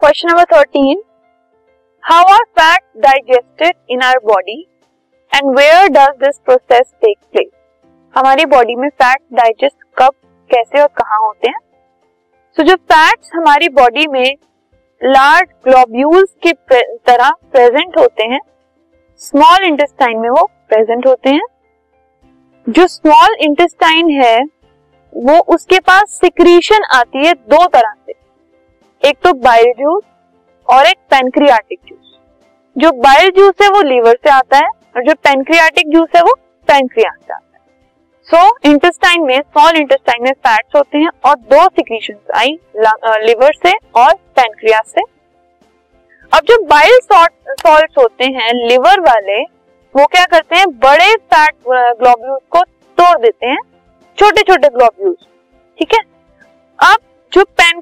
Question number thirteen how are fat digested in our body and where does this process take place हमारी body में fat digest कब कैसे और कहाँ होते हैं? सो so, जो फैट्स हमारी बॉडी में लार्ज ग्लोब्यूल्स की तरह प्रेजेंट होते हैं स्मॉल इंटेस्टाइन में वो प्रेजेंट होते हैं। जो स्मॉल इंटेस्टाइन है वो उसके पास सिक्रीशन आती है दो तरह से। एक तो बाइल जूस और एक पेनक्रियाटिक जूस जो बाइल जूस है वो लीवर से आता है और जो पेनक्रियाटिक जूस है वो पेनक्रिया से आता है। सो so, इंटेस्टाइन में स्मॉल इंटेस्टाइन में फैट्स होते हैं और दो सिक्रीशन आई लिवर से और पेनक्रिया से। अब जो बाइल सॉल्ट होते हैं लिवर वाले वो क्या करते हैं? बड़े फैट ग्लोब्यूल्स को तोड़ देते हैं छोटे छोटे ग्लोब्यूल्स ठीक है?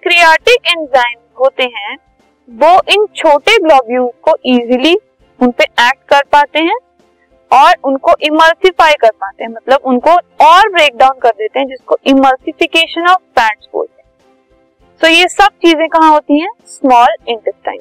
जो पेनक्रियाटिक एंजाइम होते हैं वो इन छोटे ग्लोब्यूल को इजीली उन पे एक्ट कर पाते हैं और उनको इमल्सिफाई कर पाते हैं। मतलब उनको और ब्रेक डाउन कर देते हैं जिसको इमर्सिफिकेशन ऑफ़ फैट्स बोलते हैं। सो so, ये सब चीज़ें कहाँ होती हैं? Small intestine